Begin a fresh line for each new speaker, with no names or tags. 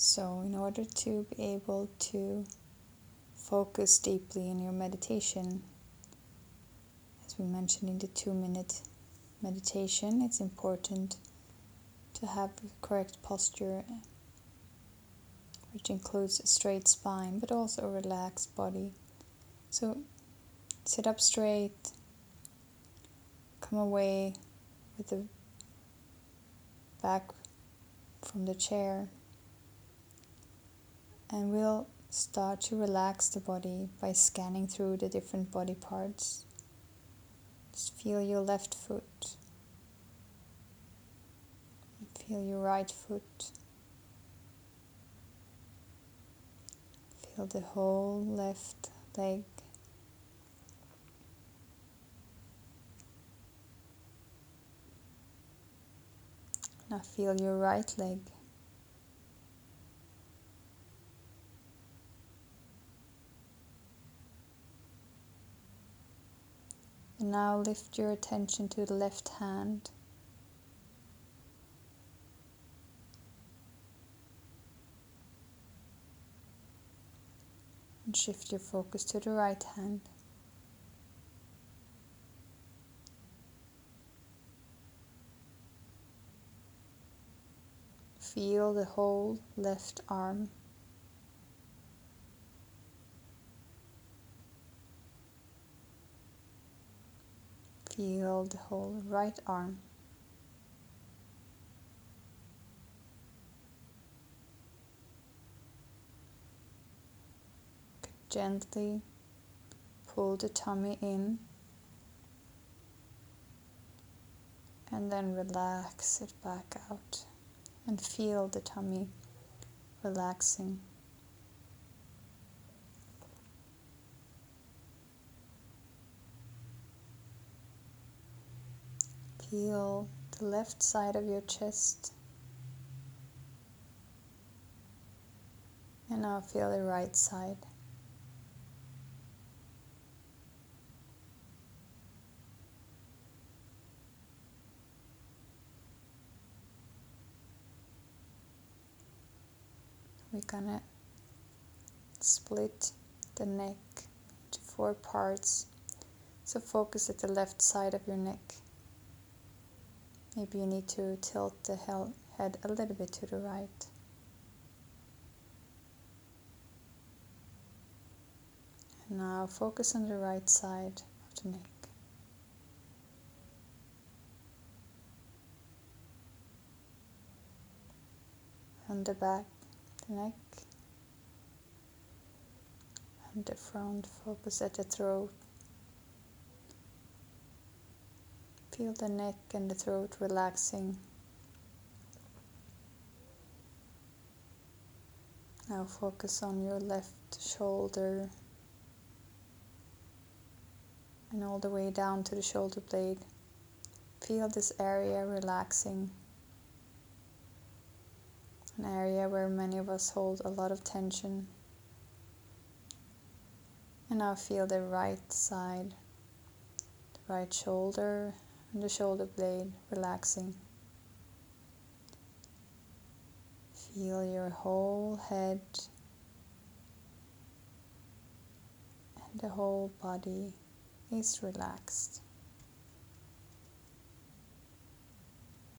So, in order to be able to focus deeply in your meditation, as we mentioned in the two minute meditation, it's important to have the correct posture, which includes a straight spine but also a relaxed body. So, sit up straight, come away with the back from the chair, and we'll start to relax the body by scanning through the different body parts. Just feel your left foot. Feel your right foot. Feel the whole left leg. Now feel your right leg. And now lift your attention to the left hand. and shift your focus to the right hand. Feel the whole left arm. Feel the whole right arm. Gently pull the tummy in and then relax it back out and feel the tummy relaxing. Feel the left side of your chest. And now feel the right side. we're gonna split the neck into four parts. So focus at the left side of your neck. Maybe you need to tilt the head a little bit to the right. And now focus on the right side of the neck. On the back the neck and the front focus at the throat feel the neck and the throat relaxing. Now focus on your left shoulder and all the way down to the shoulder blade. Feel this area relaxing. An area where many of us hold a lot of tension. And now feel the right side, the right shoulder and the shoulder blade relaxing. Feel your whole head and the whole body is relaxed.